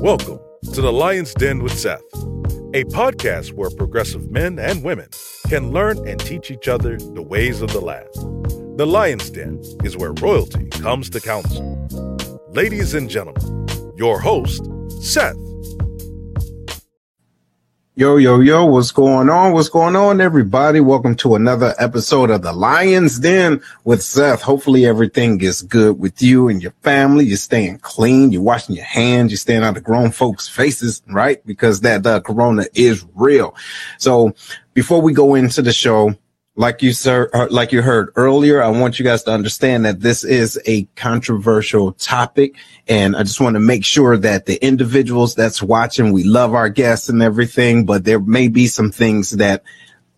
Welcome to the Lion's Den with Seth, a podcast where progressive men and women can learn and teach each other the ways of the land. The Lion's Den is where royalty comes to council. Ladies and gentlemen, your host, Seth. Yo, yo, yo, what's going on? What's going on, everybody? Welcome to another episode of the Lion's Den with Seth. Hopefully everything is good with you and your family. You're staying clean. You're washing your hands. You're staying out of grown folks' faces, right? Because that uh, corona is real. So before we go into the show, like you sir, uh, like you heard earlier, I want you guys to understand that this is a controversial topic. And I just want to make sure that the individuals that's watching, we love our guests and everything, but there may be some things that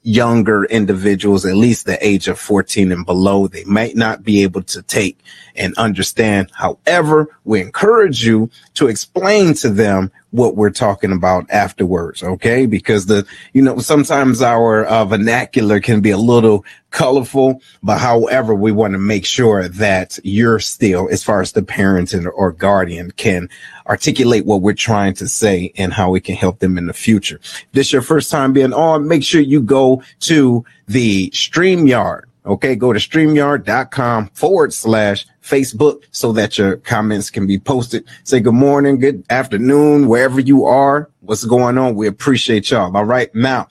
younger individuals, at least the age of 14 and below, they might not be able to take and understand. However, we encourage you to explain to them what we're talking about afterwards. Okay. Because the, you know, sometimes our uh, vernacular can be a little colorful, but however, we want to make sure that you're still, as far as the parent and, or guardian can articulate what we're trying to say and how we can help them in the future. If this is your first time being on, make sure you go to the StreamYard. Okay, go to streamyard.com forward slash Facebook so that your comments can be posted. Say good morning, good afternoon, wherever you are. What's going on? We appreciate y'all. All right. Now,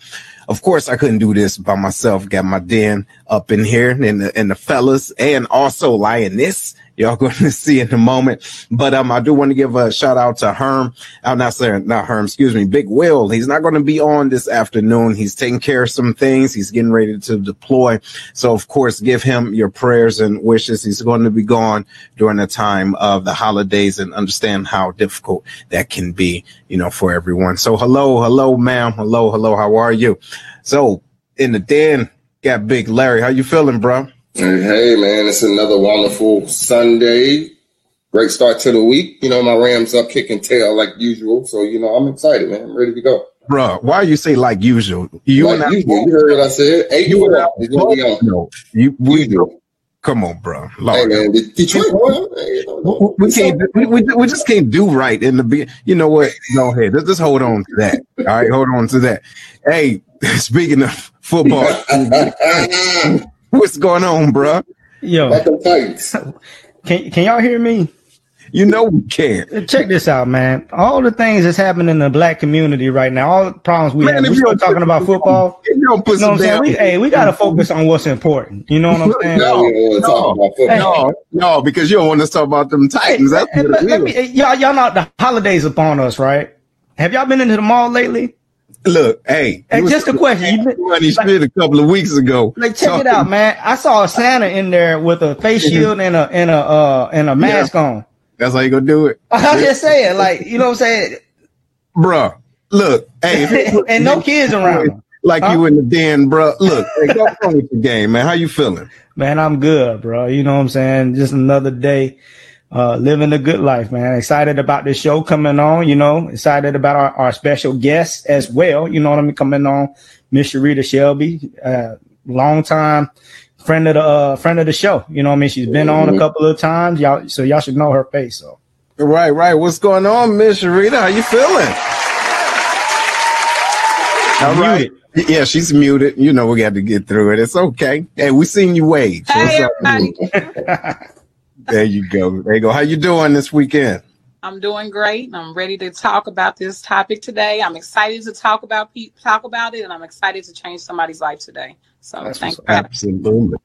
of course, I couldn't do this by myself. Got my den up in here and the, the fellas and also lioness y'all going to see in a moment. But um, I do want to give a shout out to Herm. I'm not saying not Herm, excuse me, Big Will. He's not going to be on this afternoon. He's taking care of some things. He's getting ready to deploy. So of course, give him your prayers and wishes. He's going to be gone during the time of the holidays and understand how difficult that can be, you know, for everyone. So hello, hello, ma'am. Hello, hello. How are you? So in the den, got Big Larry. How you feeling, bro? Hey, man, it's another wonderful Sunday. Great start to the week. You know, my Rams up kicking tail like usual. So, you know, I'm excited, man. I'm ready to go. Bro, why you say like usual? You like and usual. you heard what I said. Eight you four is going to be on. No, you, we do. Come on, bro. Lord. Hey, man, Detroit we, we can't. We, we, we, just can't do right in the. You know what? Go ahead. Let's just hold on to that. All right, hold on to that. Hey, speaking of football. What's going on, bro? Yo, can can y'all hear me? You know we can. Check this out, man. All the things that's happening in the black community right now, all the problems we man, have. We're talking about football. You, don't put you know what I'm saying? We, hey, we got to focus on what's important. You know what I'm saying? no, no, no, no, because you don't want to talk about them Titans. Hey, hey, let, let me, y'all, y'all know the holidays upon us, right? Have y'all been into the mall lately? Look, hey, hey just a question. You money like, spent a couple of weeks ago. Like, check it out, man. I saw a Santa in there with a face shield and a and a uh and a mask yeah. on. That's how you gonna do it. I'm just saying, like, you know what I'm saying, Bruh, Look, hey, and no kids around. Like huh? you in the den, bro. Look, hey, go on with the game, man. How you feeling? Man, I'm good, bro. You know what I'm saying? Just another day uh, living a good life, man. Excited about this show coming on, you know, excited about our, our special guest as well. You know what I mean? Coming on, Miss Sharita Shelby, uh, long time friend of the, uh, friend of the show. You know what I mean? She's been on a mm-hmm. couple of times. Y'all, so y'all should know her face. So. Right, right. What's going on, Miss Sharita? How you feeling? All right. Yeah, she's muted. You know, we got to get through it. It's okay. Hey, we seen you wave. So hey, everybody. there you go. There you go. How you doing this weekend? I'm doing great. I'm ready to talk about this topic today. I'm excited to talk about talk about it, and I'm excited to change somebody's life today. So That's. Absolutely.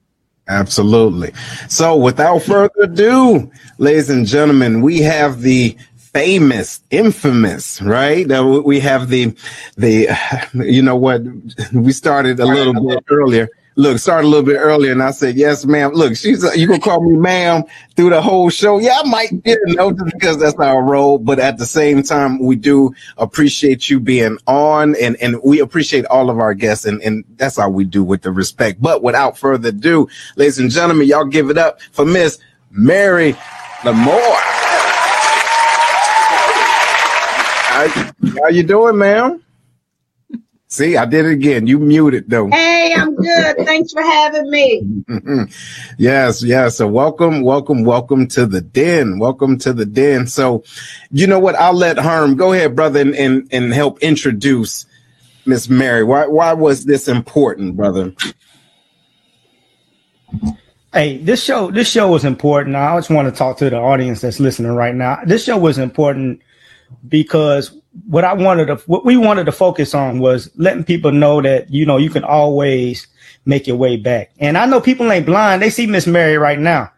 Absolutely. So without further ado, ladies and gentlemen, we have the famous, infamous, right? We have the, the, you know what? We started a little bit earlier look, started a little bit earlier, and I said, "Yes, ma'am." Look, she's you can call me ma'am through the whole show. Yeah, I might get a note because that's our role, but at the same time, we do appreciate you being on, and and we appreciate all of our guests, and and that's how we do with the respect. But without further ado, ladies and gentlemen, y'all give it up for Miss Mary Laremore. How, how you doing, ma'am? See, I did it again. You muted though. Hey, I'm good. Thanks for having me. yes, yes. So welcome, welcome, welcome to the den. Welcome to the den. So, you know what? I'll let Herm go ahead, brother, and and, and help introduce Miss Mary. Why why was this important, brother? Hey, this show this show was important. I just want to talk to the audience that's listening right now. This show was important because what I wanted to what we wanted to focus on was letting people know that you know you can always make your way back. And I know people ain't blind; they see Miss Mary right now,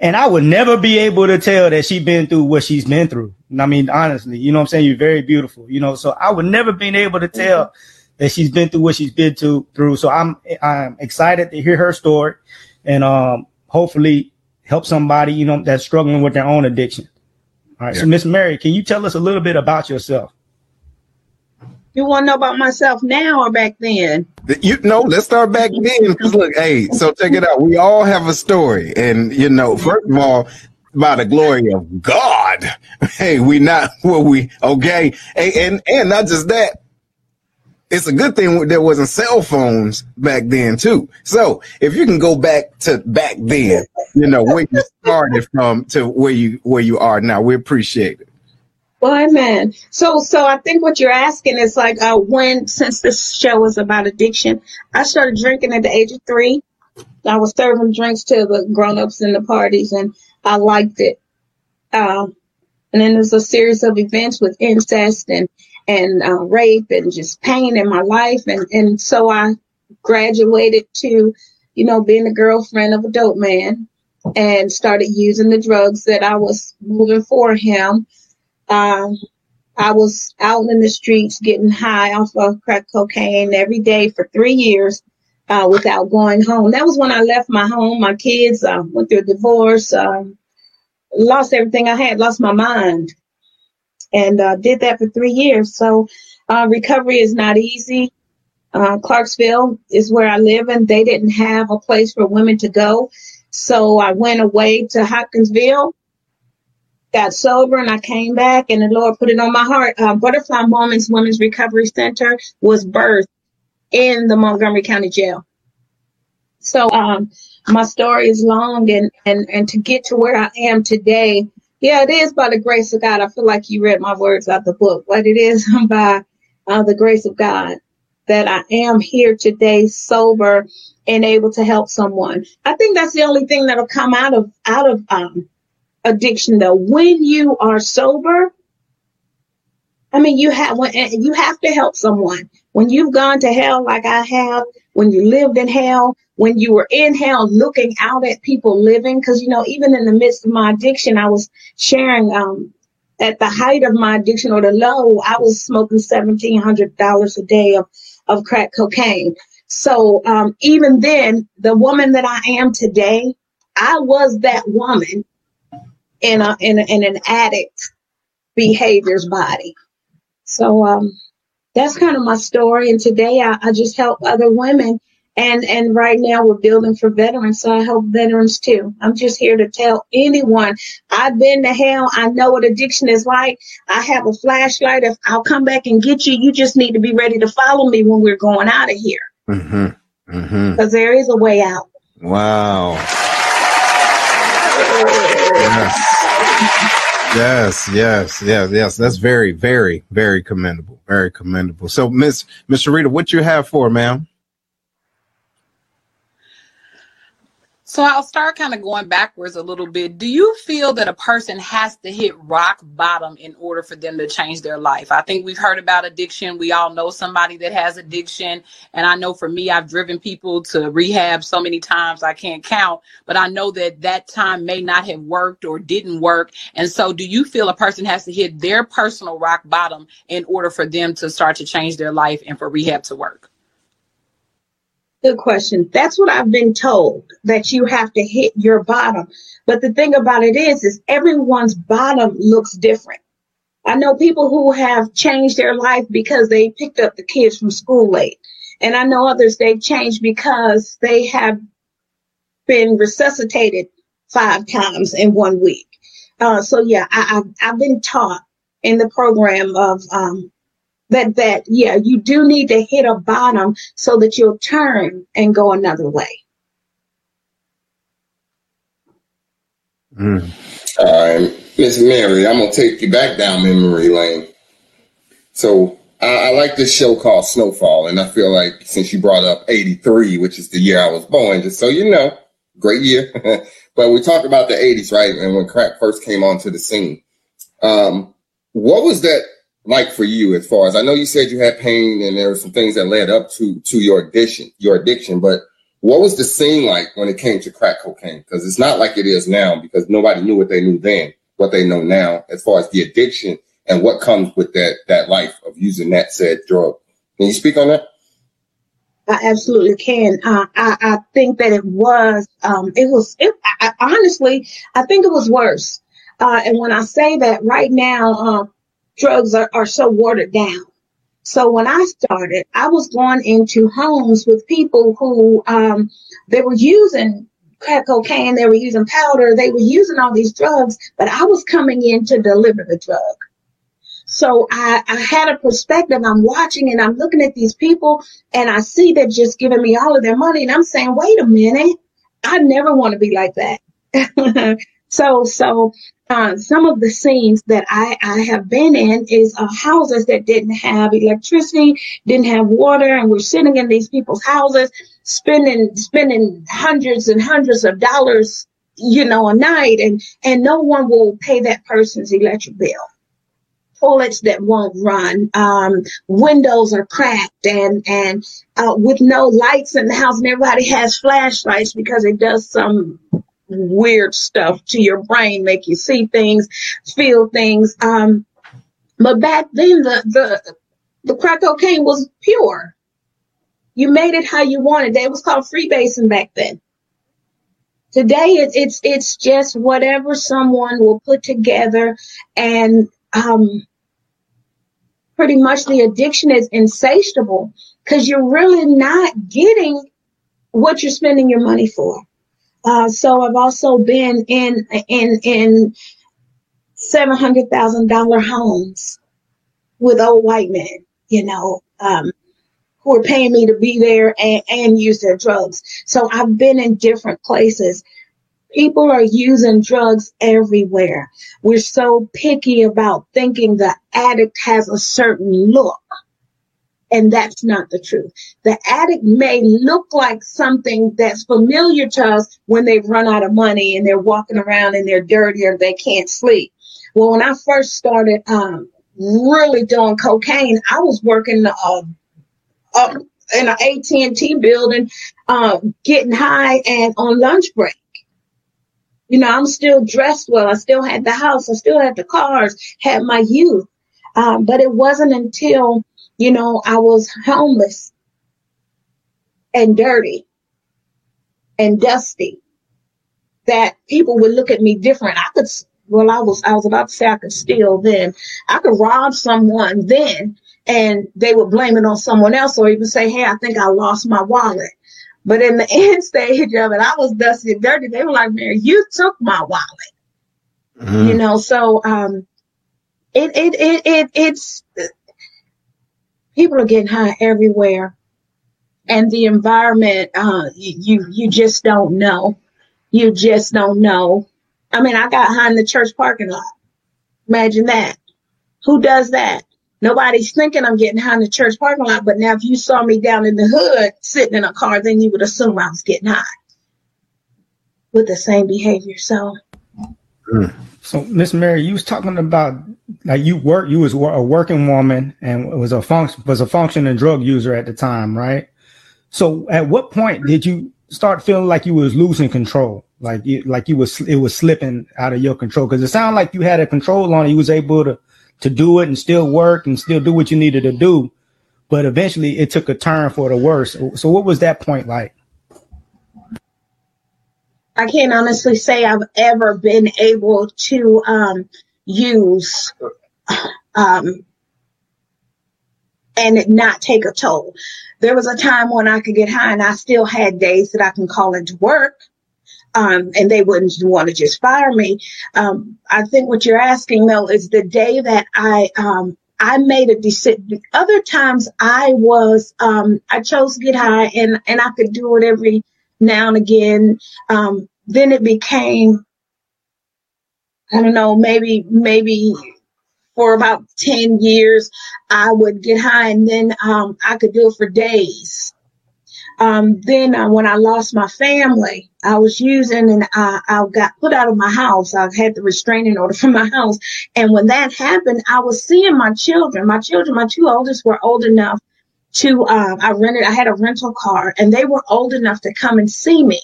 and I would never be able to tell that she's been through what she's been through. I mean, honestly, you know what I'm saying? You're very beautiful, you know. So I would never been able to tell mm-hmm. that she's been through what she's been to, through. So I'm I'm excited to hear her story, and um, hopefully help somebody you know that's struggling with their own addiction. All right. Yeah. So Miss Mary, can you tell us a little bit about yourself? You want to know about myself now or back then? You know, let's start back then. Because look, hey, so check it out. We all have a story, and you know, first of all, by the glory of God, hey, we not what we okay, and and, and not just that. It's a good thing there wasn't cell phones back then too. So if you can go back to back then, you know where you started from to where you where you are now, we appreciate it. Well, amen. So, so I think what you're asking is like, uh, when, since this show is about addiction, I started drinking at the age of three. I was serving drinks to the grown-ups in the parties and I liked it. Um, and then there's a series of events with incest and, and, uh, rape and just pain in my life. And, and so I graduated to, you know, being a girlfriend of a dope man and started using the drugs that I was moving for him um, I was out in the streets getting high off of crack cocaine every day for three years uh, without going home. That was when I left my home, my kids, uh, went through a divorce, uh, lost everything I had, lost my mind, and uh, did that for three years. So uh, recovery is not easy. Uh, Clarksville is where I live, and they didn't have a place for women to go. So I went away to Hopkinsville got sober and I came back and the Lord put it on my heart. Uh, Butterfly Moments Women's Recovery Center was birthed in the Montgomery County Jail. So um, my story is long and, and, and to get to where I am today, yeah, it is by the grace of God. I feel like you read my words out the book, but it is by uh, the grace of God that I am here today sober and able to help someone. I think that's the only thing that'll come out of out of um, addiction though. When you are sober, I mean, you have you have to help someone. When you've gone to hell like I have, when you lived in hell, when you were in hell looking out at people living, because you know, even in the midst of my addiction, I was sharing um, at the height of my addiction or the low, I was smoking seventeen hundred dollars a day of, of crack cocaine. So um, even then, the woman that I am today, I was that woman in a in, a, in an addict behavior's body. So um, that's kind of my story. And today I, I just help other women. And and right now we're building for veterans, so I help veterans too. I'm just here to tell anyone I've been to hell. I know what addiction is like. I have a flashlight. If I'll come back and get you, you just need to be ready to follow me when we're going out of here. Mm-hmm. Mm-hmm. Because there is a way out. Wow. Yes. Yes, yes, yes, yes. That's very, very, very commendable. Very commendable. So, Miss Miss Rita, what you have for, ma'am? So I'll start kind of going backwards a little bit. Do you feel that a person has to hit rock bottom in order for them to change their life? I think we've heard about addiction. We all know somebody that has addiction. And I know for me, I've driven people to rehab so many times I can't count, but I know that that time may not have worked or didn't work. And so do you feel a person has to hit their personal rock bottom in order for them to start to change their life and for rehab to work? Good question. That's what I've been told that you have to hit your bottom. But the thing about it is, is everyone's bottom looks different. I know people who have changed their life because they picked up the kids from school late. And I know others they've changed because they have been resuscitated five times in one week. Uh, so yeah, I, have I've been taught in the program of um, that that yeah you do need to hit a bottom so that you'll turn and go another way. Mm. all right miss mary i'm gonna take you back down memory lane. So I, I, like this show called snowfall and i feel like since you brought up 83 which is the year i was born just so you know great year. But we talked about the 80s right and when crack first came onto the scene. Um, what was that like for you as far as I know you said you had pain and there were some things that led up to to your addiction, your addiction, but what was the scene like when it came to crack cocaine? Because it's not like it is now because nobody knew what they knew then, what they know now, as far as the addiction and what comes with that that life of using that said drug. Can you speak on that? I absolutely can. Uh, I, I think that it was, um, it was, it, I, honestly, I think it was worse. Uh, and when I say that right now, uh, drugs are, are so watered down. So when I started, I was going into homes with people who um, they were using crack cocaine, they were using powder, they were using all these drugs, but I was coming in to deliver the drug. So I, I had a perspective. I'm watching and I'm looking at these people and I see they're just giving me all of their money. And I'm saying, wait a minute, I never want to be like that. so, so uh, some of the scenes that I, I have been in is uh, houses that didn't have electricity, didn't have water, and we're sitting in these people's houses, spending spending hundreds and hundreds of dollars, you know, a night, and and no one will pay that person's electric bill. Toilets that won't run, um, windows are cracked, and and uh, with no lights in the house, and everybody has flashlights because it does some weird stuff to your brain, make you see things, feel things. Um, but back then, the, the, the crack cocaine was pure. You made it how you wanted. It was called freebasing back then. Today, it, it's it's just whatever someone will put together, and um, pretty much the addiction is insatiable because you're really not getting what you're spending your money for. Uh, so I've also been in in in seven hundred thousand dollar homes with old white men, you know, um, who are paying me to be there and, and use their drugs. So I've been in different places. People are using drugs everywhere. We're so picky about thinking the addict has a certain look and that's not the truth. The addict may look like something that's familiar to us when they've run out of money and they're walking around and they're dirty or they can't sleep. Well, when I first started um, really doing cocaine, I was working uh, in an AT&T building, uh, getting high and on lunch break. You know, I'm still dressed well. I still had the house. I still had the cars, had my youth. Um, but it wasn't until you know, I was homeless and dirty and dusty that people would look at me different. I could, well, I was, I was about to say I could steal then. I could rob someone then and they would blame it on someone else or even say, Hey, I think I lost my wallet. But in the end stage of it, I was dusty and dirty. They were like, man, you took my wallet. Mm-hmm. You know, so, um, it, it, it, it, it's, people are getting high everywhere. And the environment uh, you you just don't know. You just don't know. I mean i got high in the church parking lot. Imagine that. Who does that? Nobody's thinking i'm getting high in the church parking lot but now if you saw me down in the hood sitting in a car then you would assume i was getting high with the same behavior. So mm. So, Miss Mary, you was talking about like you work, you was a working woman and was a function was a functioning drug user at the time, right? So, at what point did you start feeling like you was losing control, like you like you was it was slipping out of your control? Because it sounded like you had a control on it, you was able to to do it and still work and still do what you needed to do, but eventually it took a turn for the worse. So, what was that point like? I can't honestly say I've ever been able to um, use um, and not take a toll. There was a time when I could get high and I still had days that I can call into work. Um, and they wouldn't want to just fire me. Um, I think what you're asking though is the day that I um, I made a decision. Other times I was, um, I chose to get high and, and I could do it every now and again. Um, then it became, I don't know, maybe, maybe for about 10 years, I would get high and then, um, I could do it for days. Um, then uh, when I lost my family, I was using and I, I got put out of my house. I had the restraining order from my house. And when that happened, I was seeing my children. My children, my two oldest were old enough to, uh, I rented, I had a rental car and they were old enough to come and see me.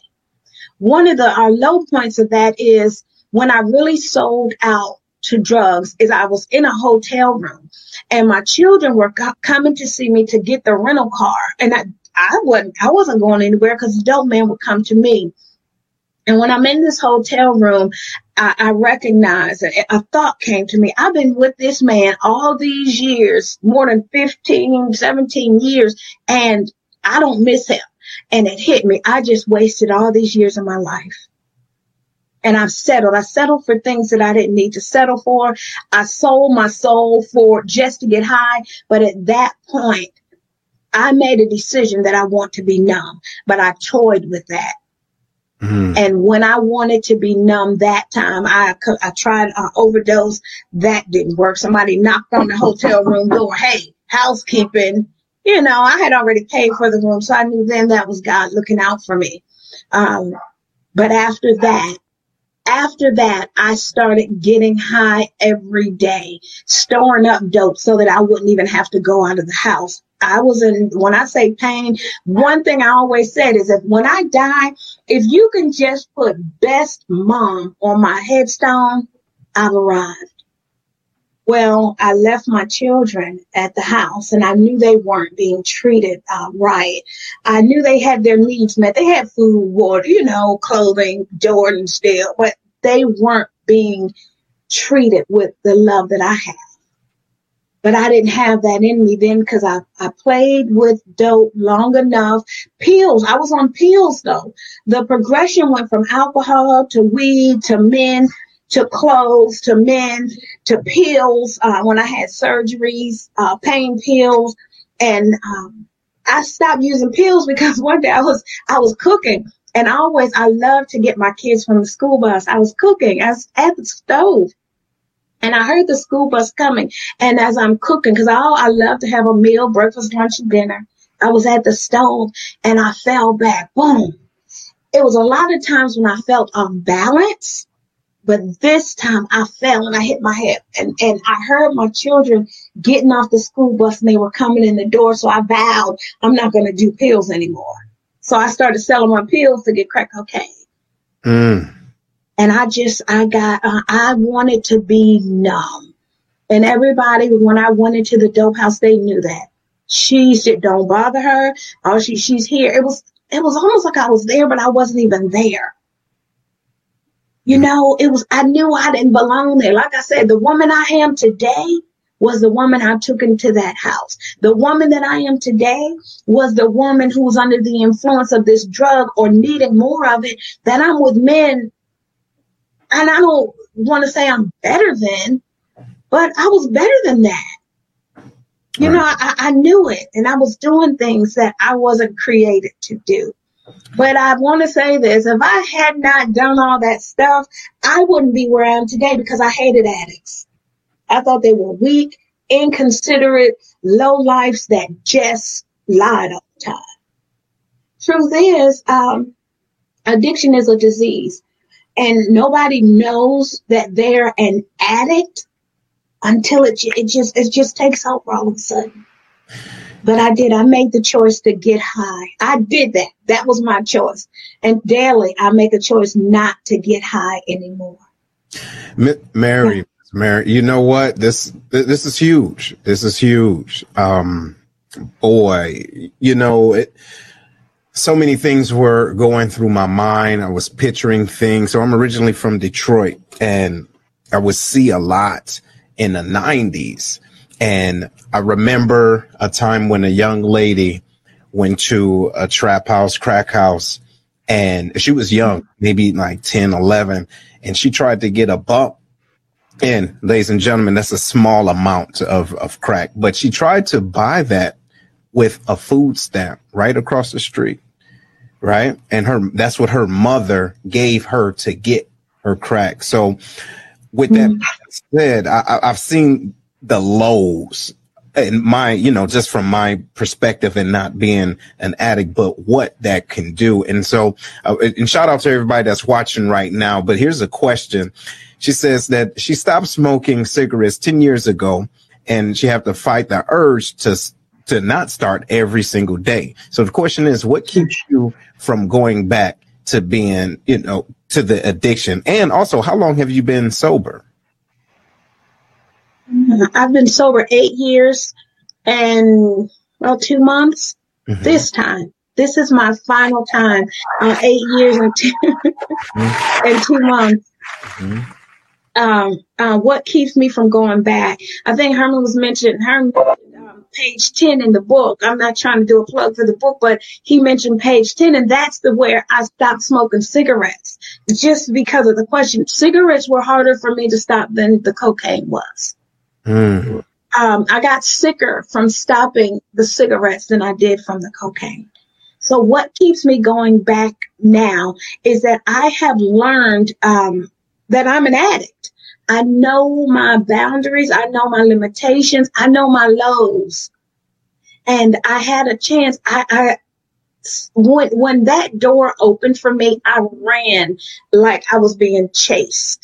One of the our low points of that is when I really sold out to drugs is I was in a hotel room and my children were coming to see me to get the rental car. And I, I wasn't I wasn't going anywhere because the dope man would come to me. And when I'm in this hotel room, I, I recognize a, a thought came to me. I've been with this man all these years, more than 15, 17 years, and I don't miss him. And it hit me. I just wasted all these years of my life. And I've settled. I settled for things that I didn't need to settle for. I sold my soul for just to get high. But at that point, I made a decision that I want to be numb, but I toyed with that. Mm-hmm. And when I wanted to be numb that time, I, I tried an overdose. That didn't work. Somebody knocked on the hotel room door. Hey, housekeeping. You know, I had already paid for the room. So I knew then that was God looking out for me. Um, but after that, after that, I started getting high every day, storing up dope so that I wouldn't even have to go out of the house. I was in, when I say pain, one thing I always said is that when I die, if you can just put best mom on my headstone, I've arrived. Well, I left my children at the house and I knew they weren't being treated uh, right. I knew they had their needs met. They had food, water, you know, clothing, Jordan still, but they weren't being treated with the love that I had but I didn't have that in me then because I, I played with dope long enough. Pills, I was on pills though. The progression went from alcohol to weed to men to clothes to men to pills uh, when I had surgeries, uh, pain pills. And um, I stopped using pills because one day I was I was cooking and always I love to get my kids from the school bus. I was cooking. I was at the stove and I heard the school bus coming. And as I'm cooking, because I, I love to have a meal, breakfast, lunch, and dinner, I was at the stove and I fell back. Boom. It was a lot of times when I felt unbalanced, but this time I fell and I hit my head. And, and I heard my children getting off the school bus and they were coming in the door. So I vowed I'm not going to do pills anymore. So I started selling my pills to get crack cocaine. Mm. And I just, I got, uh, I wanted to be numb. And everybody, when I went into the dope house, they knew that. She said, don't bother her. Oh, she, she's here. It was, it was almost like I was there, but I wasn't even there. You know, it was, I knew I didn't belong there. Like I said, the woman I am today was the woman I took into that house. The woman that I am today was the woman who was under the influence of this drug or needing more of it. That I'm with men and I don't want to say I'm better than, but I was better than that. You right. know, I, I knew it and I was doing things that I wasn't created to do. But I want to say this if I had not done all that stuff, I wouldn't be where I am today because I hated addicts. I thought they were weak, inconsiderate, low lives that just lied all the time. Truth is, um, addiction is a disease and nobody knows that they're an addict until it, it just it just takes over all of a sudden. But I did. I made the choice to get high. I did that. That was my choice. And daily, I make a choice not to get high anymore. Mary, yeah. Mary, you know what? This this is huge. This is huge. Um, boy, you know it so many things were going through my mind. I was picturing things. So I'm originally from Detroit and I would see a lot in the 90s. And I remember a time when a young lady went to a trap house, crack house, and she was young, maybe like 10, 11, and she tried to get a bump And ladies and gentlemen, that's a small amount of, of crack, but she tried to buy that with a food stamp right across the street. Right. And her, that's what her mother gave her to get her crack. So with that mm-hmm. said, I, I've seen the lows and my, you know, just from my perspective and not being an addict, but what that can do. And so, uh, and shout out to everybody that's watching right now. But here's a question. She says that she stopped smoking cigarettes 10 years ago and she have to fight the urge to to not start every single day. So the question is, what keeps you from going back to being, you know, to the addiction? And also, how long have you been sober? I've been sober eight years and well, two months mm-hmm. this time. This is my final time, uh, eight years and 2 mm-hmm. and two months. Mm-hmm. Um, uh, what keeps me from going back? I think Herman was mentioned, Herman um, page 10 in the book. I'm not trying to do a plug for the book, but he mentioned page 10 and that's the where I stopped smoking cigarettes just because of the question. Cigarettes were harder for me to stop than the cocaine was. Mm. Um, I got sicker from stopping the cigarettes than I did from the cocaine. So what keeps me going back now is that I have learned um, that I'm an addict. I know my boundaries. I know my limitations. I know my lows. And I had a chance. I, I when when that door opened for me, I ran like I was being chased.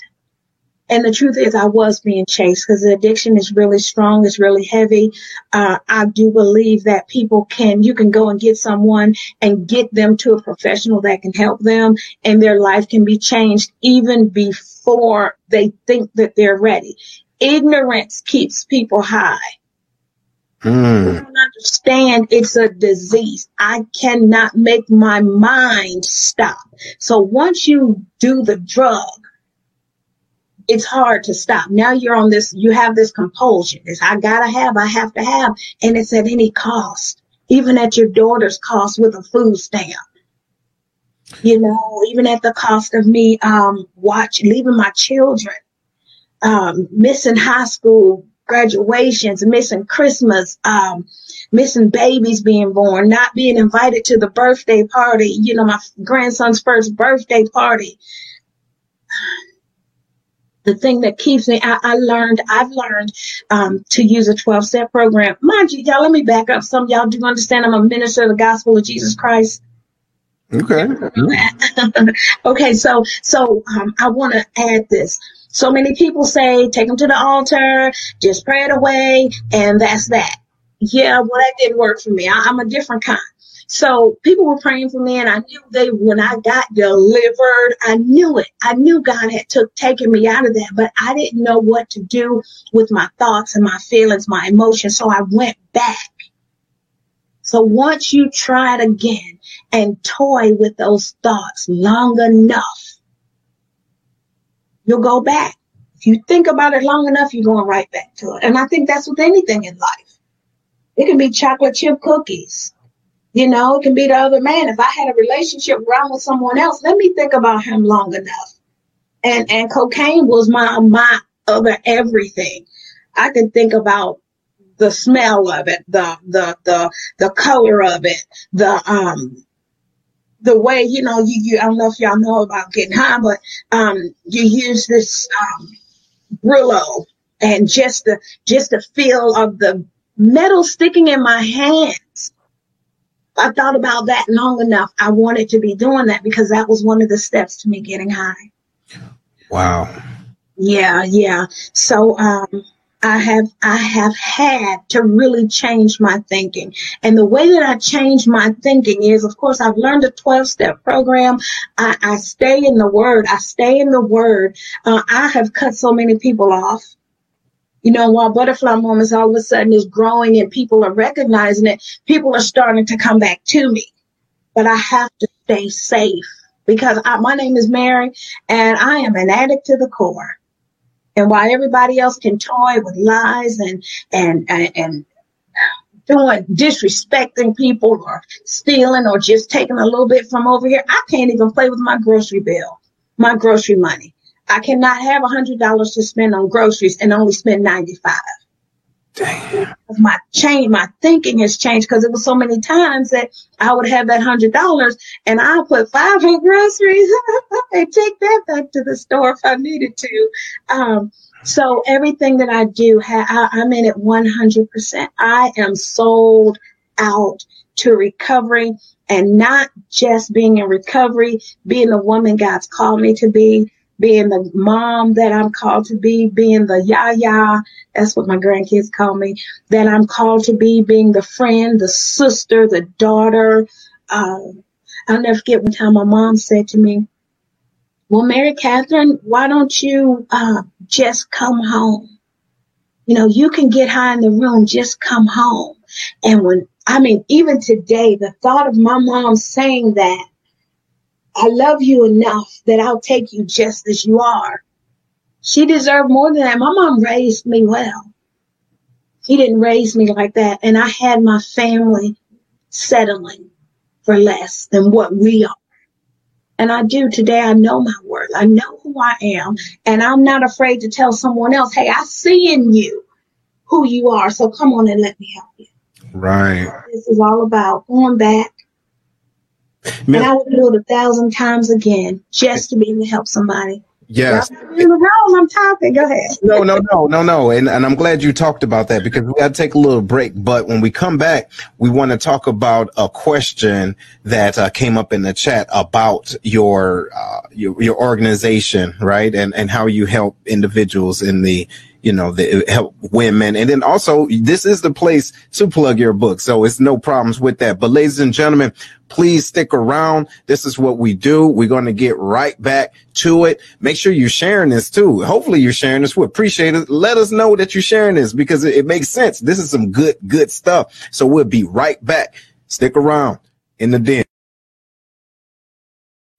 And the truth is, I was being chased because the addiction is really strong. It's really heavy. Uh, I do believe that people can, you can go and get someone and get them to a professional that can help them and their life can be changed even before they think that they're ready. Ignorance keeps people high. Mm. I don't understand it's a disease. I cannot make my mind stop. So once you do the drug, it's hard to stop. Now you're on this, you have this compulsion. It's I gotta have, I have to have, and it's at any cost, even at your daughter's cost with a food stamp. You know, even at the cost of me um, watch leaving my children, um, missing high school graduations, missing Christmas, um, missing babies being born, not being invited to the birthday party. You know, my grandson's first birthday party the thing that keeps me, I, I learned, I've learned um, to use a 12 step program. Mind you, y'all, let me back up. Some y'all do understand I'm a minister of the gospel of Jesus Christ. Okay. okay. So, so um, I want to add this. So many people say, take them to the altar, just pray it away, and that's that. Yeah, well, that didn't work for me. I, I'm a different kind. So people were praying for me and I knew they, when I got delivered, I knew it. I knew God had took, taken me out of that, but I didn't know what to do with my thoughts and my feelings, my emotions. So I went back. So once you try it again and toy with those thoughts long enough, you'll go back. If you think about it long enough, you're going right back to it. And I think that's with anything in life. It can be chocolate chip cookies. You know, it can be the other man. If I had a relationship around with someone else, let me think about him long enough. And and cocaine was my my other everything. I can think about the smell of it, the the the the color of it, the um the way you know you, you I don't know if y'all know about getting high, but um you use this um Brillo and just the just the feel of the metal sticking in my hands I thought about that long enough. I wanted to be doing that because that was one of the steps to me getting high. Wow. Yeah, yeah. So um I have I have had to really change my thinking. And the way that I change my thinking is of course I've learned a 12 step program. I, I stay in the word. I stay in the word. Uh, I have cut so many people off. You know, while Butterfly Moments all of a sudden is growing and people are recognizing it, people are starting to come back to me. But I have to stay safe because I, my name is Mary and I am an addict to the core. And while everybody else can toy with lies and, and, and, and doing disrespecting people or stealing or just taking a little bit from over here, I can't even play with my grocery bill, my grocery money. I cannot have a hundred dollars to spend on groceries and only spend ninety five. Damn. My change, my thinking has changed because it was so many times that I would have that hundred dollars and I'll put five on groceries and take that back to the store if I needed to. Um, so everything that I do, I, I'm in it 100%. I am sold out to recovery and not just being in recovery, being the woman God's called me to be, being the mom that I'm called to be, being the yaya, that's what my grandkids call me, that I'm called to be, being the friend, the sister, the daughter. Um, I'll never forget one time my mom said to me, well, Mary Catherine, why don't you uh, just come home? You know, you can get high in the room, just come home. And when, I mean, even today, the thought of my mom saying that I love you enough that I'll take you just as you are. She deserved more than that. My mom raised me well. She didn't raise me like that. And I had my family settling for less than what we are. And I do today. I know my worth. I know who I am. And I'm not afraid to tell someone else, hey, I see in you who you are. So come on and let me help you. Right. This is all about going back and I would do it a thousand times again just to be able to help somebody. Yes. I'm talking. Go ahead. no, no, no, no, no. And, and I'm glad you talked about that because we got to take a little break. But when we come back, we want to talk about a question that uh, came up in the chat about your, uh, your, your organization, right? And, and how you help individuals in the, you know, the help women. And then also this is the place to plug your book. So it's no problems with that. But ladies and gentlemen, please stick around. This is what we do. We're going to get right back to it. Make sure you're sharing this too. Hopefully you're sharing this. We appreciate it. Let us know that you're sharing this because it, it makes sense. This is some good, good stuff. So we'll be right back. Stick around in the den.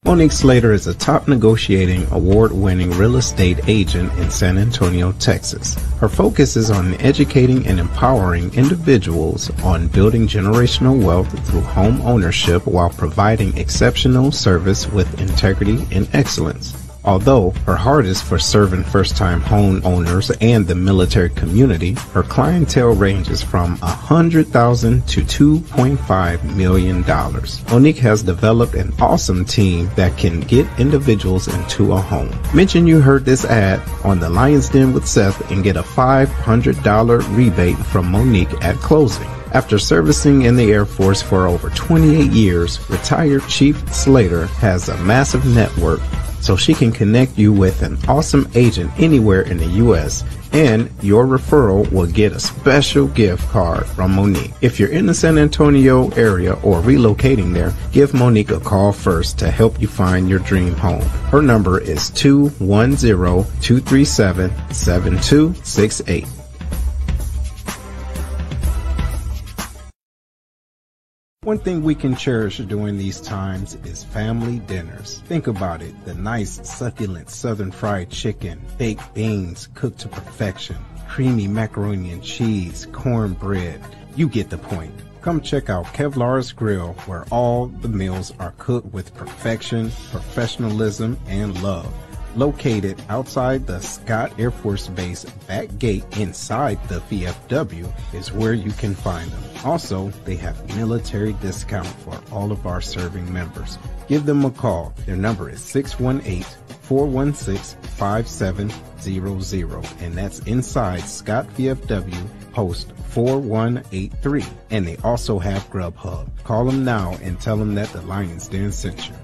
Monique Slater is a top negotiating, award winning real estate agent in San Antonio, Texas. Her focus is on educating and empowering individuals on building generational wealth through home ownership while providing exceptional service with integrity and excellence. Although her heart is for serving first-time home owners and the military community, her clientele ranges from 100,000 to $2.5 million. Monique has developed an awesome team that can get individuals into a home. Mention you heard this ad on the Lion's Den with Seth and get a $500 rebate from Monique at closing. After servicing in the Air Force for over 28 years, retired Chief Slater has a massive network so she can connect you with an awesome agent anywhere in the U.S. and your referral will get a special gift card from Monique. If you're in the San Antonio area or relocating there, give Monique a call first to help you find your dream home. Her number is 210-237-7268. One thing we can cherish during these times is family dinners. Think about it. The nice, succulent southern fried chicken, baked beans cooked to perfection, creamy macaroni and cheese, cornbread. You get the point. Come check out Kevlar's Grill where all the meals are cooked with perfection, professionalism, and love located outside the Scott Air Force Base back gate inside the VFW is where you can find them. Also, they have military discount for all of our serving members. Give them a call. Their number is 618-416-5700 and that's inside Scott VFW post 4183 and they also have Grubhub. Call them now and tell them that the Lions Den sent you.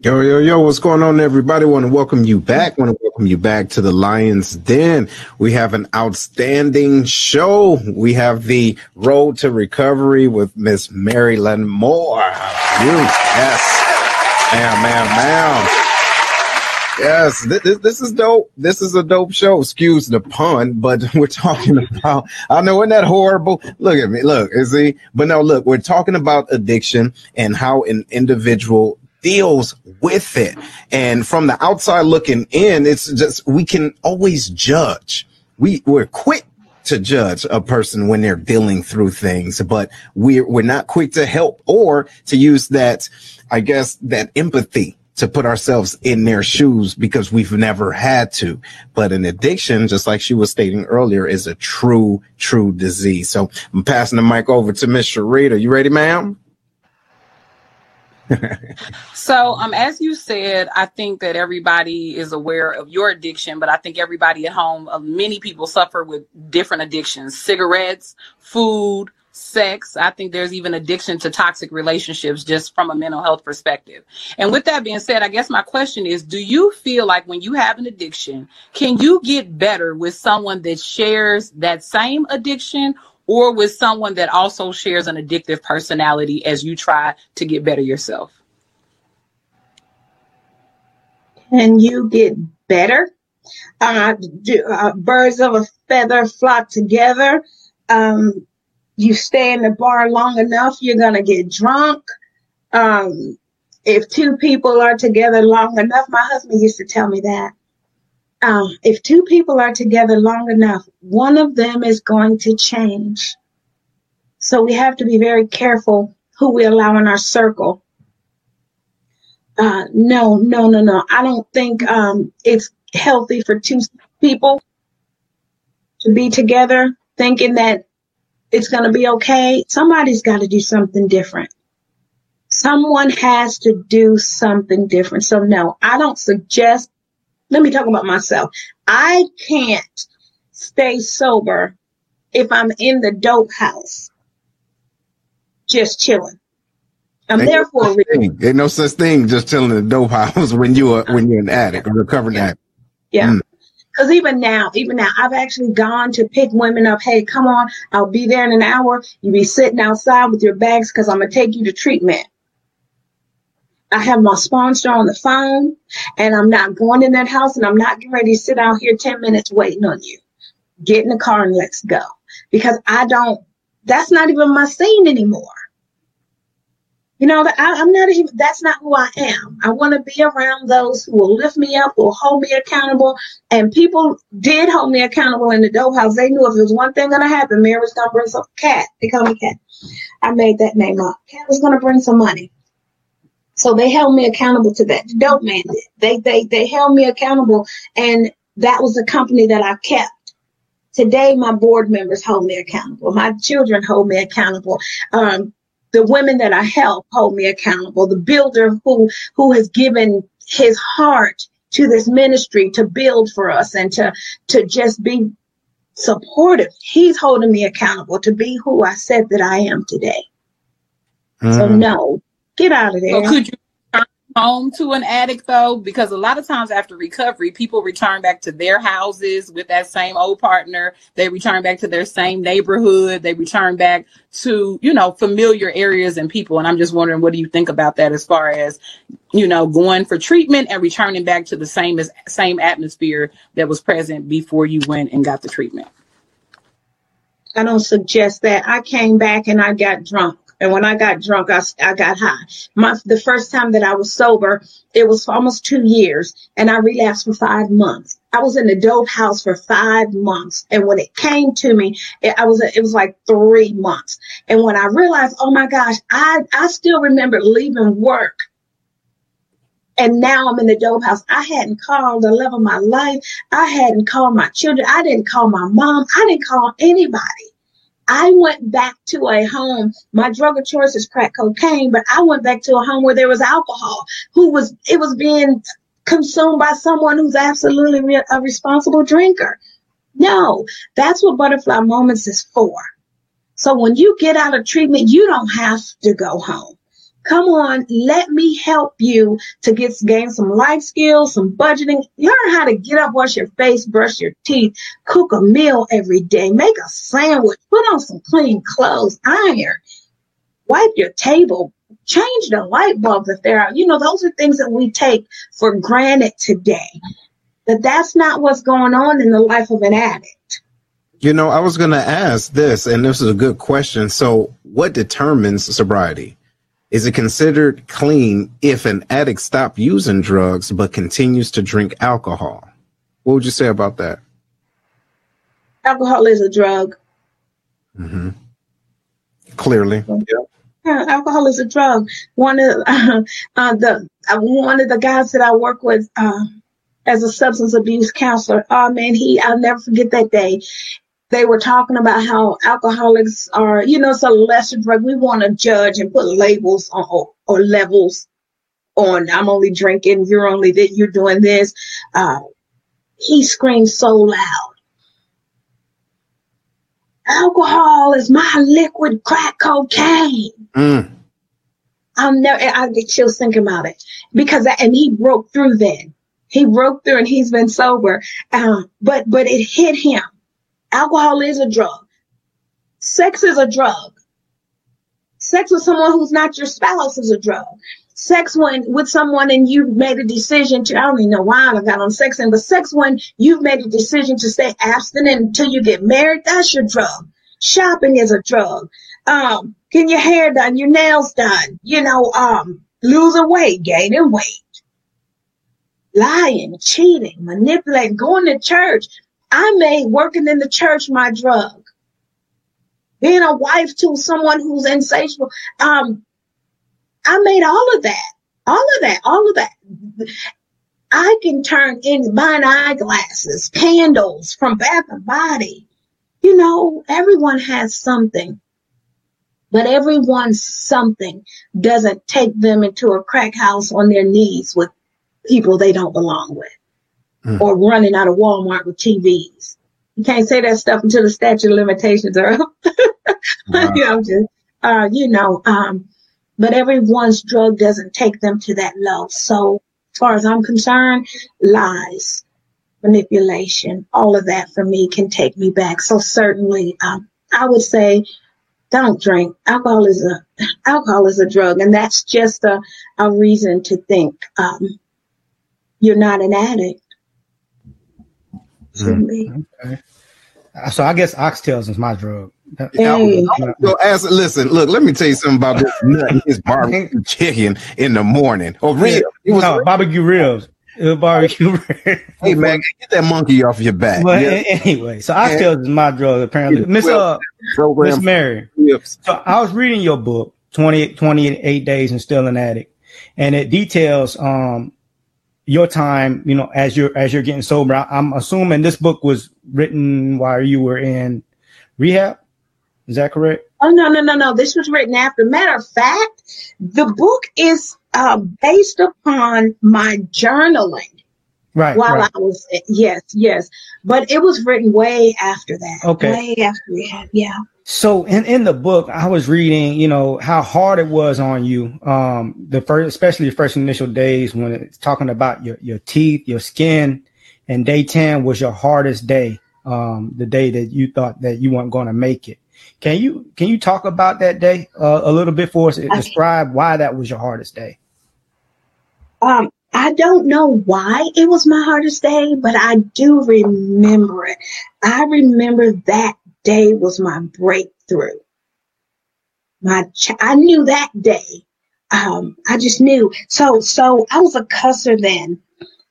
Yo, yo, yo, what's going on, everybody? want to welcome you back. want to welcome you back to the Lion's Den. We have an outstanding show. We have the Road to Recovery with Miss Mary Laremore. You? Yes. Ma'am, ma'am, ma'am. Yes, this, this is dope. This is a dope show. Excuse the pun, but we're talking about, I know, isn't that horrible? Look at me. Look, is he? But no, look, we're talking about addiction and how an individual deals with it. And from the outside looking in, it's just, we can always judge. We, we're quick to judge a person when they're dealing through things, but we're, we're not quick to help or to use that, I guess, that empathy to put ourselves in their shoes because we've never had to. But an addiction, just like she was stating earlier, is a true, true disease. So I'm passing the mic over to Miss Sharita. You ready, ma'am? So um as you said i think that everybody is aware of your addiction but i think everybody at home uh, many people suffer with different addictions cigarettes food sex. I think there's even addiction to toxic relationships just from a mental health perspective. And with that being said, I guess my question is do you feel like when you have an addiction, can you get better with someone that shares that same addiction or with someone that also shares an addictive personality as you try to get better yourself? Can you get better? Uh, do, uh, birds of a feather flock together. Um, you stay in the bar long enough, you're going to get drunk. Um, if two people are together long enough, my husband used to tell me that. Um, if two people are together long enough, one of them is going to change. So we have to be very careful who we allow in our circle. Uh, no, no, no, no. I don't think um, it's healthy for two people to be together thinking that it's going to be okay. Somebody's got to do something different. Someone has to do something different. So no, I don't suggest, let me talk about myself. I can't stay sober if I'm in the dope house just chilling. I'm ain't there no for a reason. Ain't no such thing just chilling in the dope house when you are when you're an addict, a recovering addict. Yeah. Mm. Because even now, even now, I've actually gone to pick women up. Hey, come on, I'll be there in an hour. You be sitting outside with your bags because I'm gonna take you to treatment. I have my sponsor on the phone, and I'm not going in that house, and I'm not getting ready to sit out here ten minutes waiting on you. Get in the car and let's go. Because I don't. That's not even my scene anymore. You know, I, am not even, that's not who I am. I want to be around those who will lift me up, will hold me accountable. And people did hold me accountable in the dope house. They knew if there was one thing going to happen, Mary was going to bring some cat. They call me cat. I made that name up. Cat was going to bring some money. So they held me accountable to that. The dope man did. They, they, they held me accountable. And that was the company that I kept. Today, my board members hold me accountable. My children hold me accountable. Um, the women that I help hold me accountable. The builder who who has given his heart to this ministry to build for us and to to just be supportive. He's holding me accountable to be who I said that I am today. Mm. So no, get out of there. So could you return home to an addict though? Because a lot of times after recovery people return back to their houses with that same old partner. They return back to their same neighborhood. They return back to you know familiar areas and people. And i'm just wondering what do you think about that as far as you know going for treatment and returning back to the same as same atmosphere that was present before you went and got the treatment? I don't suggest that. I came back and i got drunk and when I got drunk, I, I got high. My, the first time that I was sober, it was almost two years and I relapsed for five months. I was in the dope house for five months. And when it came to me, it, I was, it was like three months. And when I realized, oh my gosh, I, I still remember leaving work and now I'm in the dope house. I hadn't called the love of my life. I hadn't called my children. I didn't call my mom. I didn't call anybody. I went back to a home. My drug of choice is crack cocaine, but I went back to a home where there was alcohol. Who was it was being consumed by someone who's absolutely re- a responsible drinker. No, that's what butterfly moments is for. So when you get out of treatment, you don't have to go home. Come on, let me help you to get gain some life skills, some budgeting. Learn how to get up, wash your face, brush your teeth, cook a meal every day, make a sandwich, put on some clean clothes, iron, wipe your table, change the light bulbs if they're out. You know, those are things that we take for granted today. But that's not what's going on in the life of an addict. You know, I was going to ask this, and this is a good question. So, what determines sobriety? Is it considered clean if an addict stops using drugs but continues to drink alcohol? What would you say about that? alcohol is a drug. Mm-hmm. Clearly, yeah. yeah. Alcohol is a drug. One of uh, uh, the uh, one of the guys that I work with uh, as a substance abuse counselor. Oh man, he I'll never forget that day. They were talking about how alcoholics are, you know, it's a lesser drug. We want to judge and put labels on or, or levels on. I'm only drinking. You're only that. You're doing this. Uh, he screamed so loud alcohol is my liquid crack cocaine. Mm. I'm never, I get chills thinking about it because, and he broke through then. He broke through and he's been sober. Um, but, but it hit him. Alcohol is a drug. Sex is a drug. Sex with someone who's not your spouse is a drug sex when with someone and you've made a decision to, I don't even know why I got on sex and but sex when you've made a decision to stay abstinent until you get married, that's your drug. Shopping is a drug. Um, getting your hair done, your nails done, you know, um, losing weight, gaining weight, lying, cheating, manipulating, going to church. I made working in the church my drug. Being a wife to someone who's insatiable. Um, I made all of that, all of that, all of that. I can turn in buying eyeglasses, candles from Bath and Body. You know, everyone has something, but everyone's something doesn't take them into a crack house on their knees with people they don't belong with mm. or running out of Walmart with TVs. You can't say that stuff until the statute of limitations are up. wow. you know, just, uh, you know, um, but everyone's drug doesn't take them to that low. So as far as I'm concerned, lies, manipulation, all of that for me can take me back. So certainly, um, I would say don't drink. Alcohol is a alcohol is a drug, and that's just a, a reason to think um, you're not an addict. Mm. Okay. So I guess oxtails is my drug. Hey. So as listen, look, let me tell you something about this nut his barbecue chicken in the morning. Oh, ribs. It was no, barbecue ribs. It was barbecue ribs. Hey man, get that monkey off your back. But yeah. anyway, so oxtails is my drug apparently. Miss uh, Miss Mary. So I was reading your book, 28, 28 days and still an addict, and it details um your time, you know, as you're as you're getting sober. I'm assuming this book was written while you were in rehab. Is that correct? Oh no, no, no, no. This was written after. Matter of fact, the book is uh, based upon my journaling. Right. While right. I was yes, yes, but it was written way after that. Okay. Way after rehab. Yeah. So in, in the book, I was reading, you know, how hard it was on you. Um, the first, especially the first initial days when it's talking about your, your teeth, your skin, and day 10 was your hardest day. Um, the day that you thought that you weren't going to make it. Can you can you talk about that day uh, a little bit for us? Describe why that was your hardest day. Um, I don't know why it was my hardest day, but I do remember it. I remember that day was my breakthrough. My ch- I knew that day. Um, I just knew. So so I was a cusser then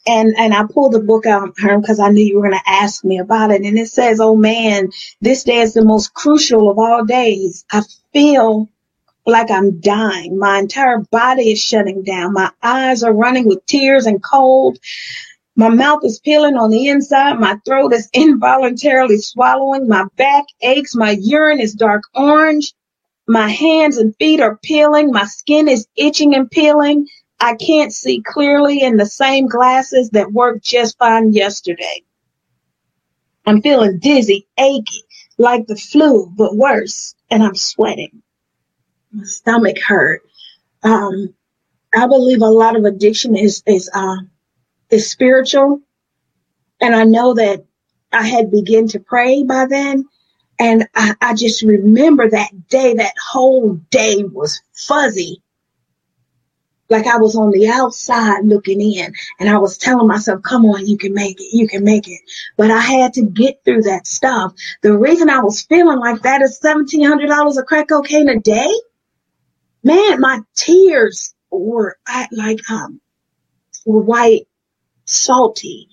and and I pulled the book out, Herm, because I knew you were going to ask me about it. And it says, "Oh man, this day is the most crucial of all days. I feel like I'm dying. My entire body is shutting down. My eyes are running with tears and cold. My mouth is peeling on the inside. My throat is involuntarily swallowing. My back aches. My urine is dark orange. My hands and feet are peeling. My skin is itching and peeling. I can't see clearly in the same glasses that worked just fine yesterday. I'm feeling dizzy, achy, like the flu, but worse, and I'm sweating. My stomach hurt. Um, I believe a lot of addiction is is uh, is spiritual, and I know that I had begun to pray by then, and I, I just remember that day. That whole day was fuzzy like I was on the outside looking in and I was telling myself, come on, you can make it, you can make it. But I had to get through that stuff. The reason I was feeling like that is $1,700 of crack cocaine a day. Man, my tears were like, um, were white, salty.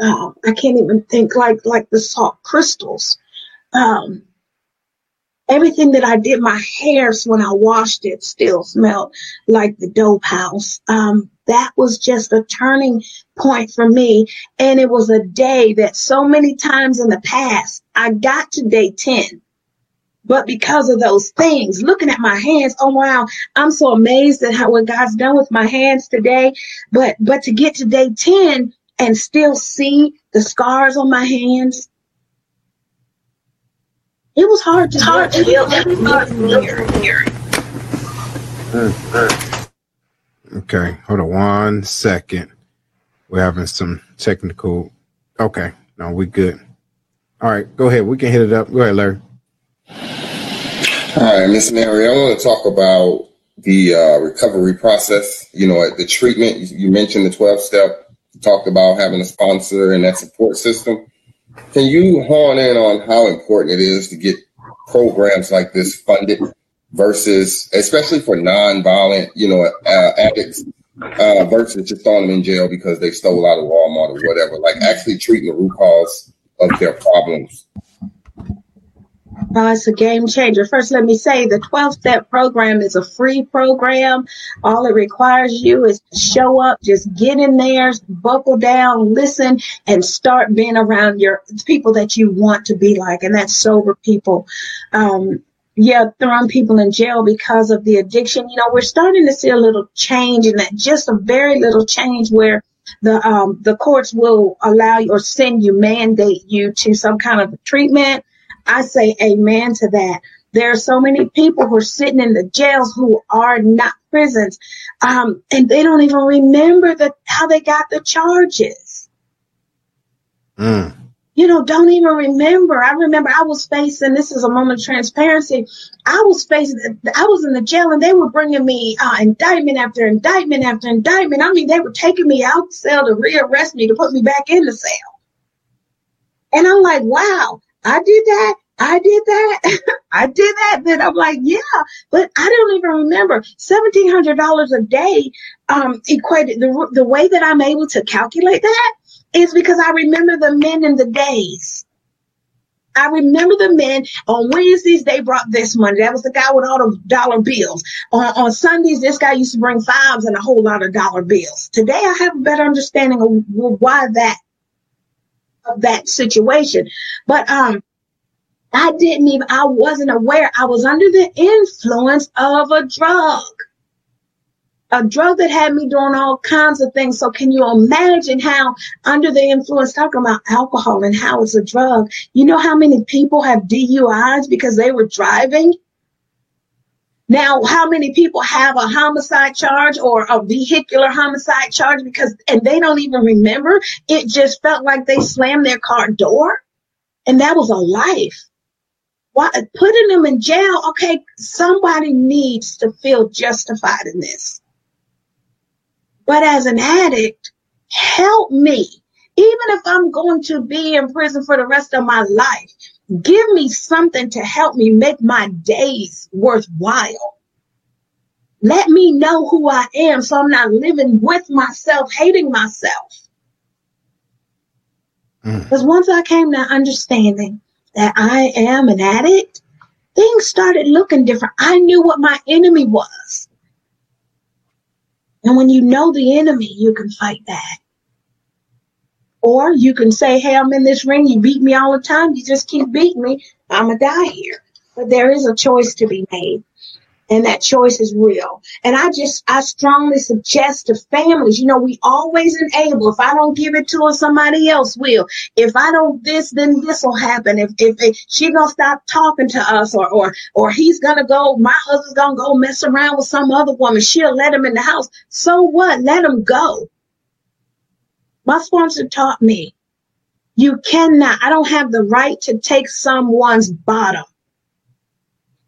uh, I can't even think like like the salt crystals. Um, everything that I did, my hairs when I washed it still smelled like the dope house. Um, that was just a turning point for me. And it was a day that so many times in the past, I got to day 10. But because of those things, looking at my hands, oh wow, I'm so amazed at how what God's done with my hands today. But but to get to day 10 and still see the scars on my hands, it was hard to hard to heal mm, mm. Okay, hold on one second. We're having some technical. Okay, no, we good. All right, go ahead. We can hit it up. Go ahead, Larry. All right, Miss Mary, I want to talk about the uh, recovery process. You know, the treatment. You mentioned the 12 step, talked about having a sponsor and that support system. Can you hone in on how important it is to get programs like this funded versus, especially for non-violent, you know, uh, addicts, uh, versus just throwing them in jail because they stole out of Walmart or whatever? Like actually treating the root cause of their problems it's a game changer. First, let me say the 12 step program is a free program. All it requires you is to show up, just get in there, buckle down, listen, and start being around your people that you want to be like, and that's sober people. Um, yeah, throwing people in jail because of the addiction. You know, we're starting to see a little change in that, just a very little change where the um, the courts will allow you or send you, mandate you to some kind of treatment I say amen to that. There are so many people who are sitting in the jails who are not prisons, um, and they don't even remember the, how they got the charges. Mm. You know, don't even remember. I remember I was facing, this is a moment of transparency. I was facing, I was in the jail and they were bringing me uh, indictment after indictment after indictment. I mean, they were taking me out the cell to rearrest me to put me back in the cell. And I'm like, wow, I did that. I did that. I did that. Then I'm like, yeah, but I don't even remember. Seventeen hundred dollars a day um, equated the the way that I'm able to calculate that is because I remember the men in the days. I remember the men on Wednesdays, they brought this money. That was the guy with all the dollar bills. On, on Sundays, this guy used to bring fives and a whole lot of dollar bills. Today, I have a better understanding of why that of that situation. But um, I didn't even, I wasn't aware I was under the influence of a drug. A drug that had me doing all kinds of things. So can you imagine how under the influence, talking about alcohol and how it's a drug, you know how many people have DUIs because they were driving? Now, how many people have a homicide charge or a vehicular homicide charge because, and they don't even remember? It just felt like they slammed their car door. And that was a life. Why, putting them in jail, okay, somebody needs to feel justified in this. But as an addict, help me. Even if I'm going to be in prison for the rest of my life, Give me something to help me make my days worthwhile. Let me know who I am so I'm not living with myself, hating myself. Mm. Because mm. once I came to understanding that I am an addict, things started looking different. I knew what my enemy was. And when you know the enemy, you can fight back. Or you can say, hey, I'm in this ring. You beat me all the time. You just keep beating me. I'm going to die here. But there is a choice to be made. And that choice is real. And I just, I strongly suggest to families, you know, we always enable. If I don't give it to her, somebody else will. If I don't this, then this will happen. If, if, if she gonna stop talking to us or, or, or he's gonna go, my husband's gonna go mess around with some other woman. She'll let him in the house. So what? Let him go. My sponsor taught me you cannot, I don't have the right to take someone's bottom.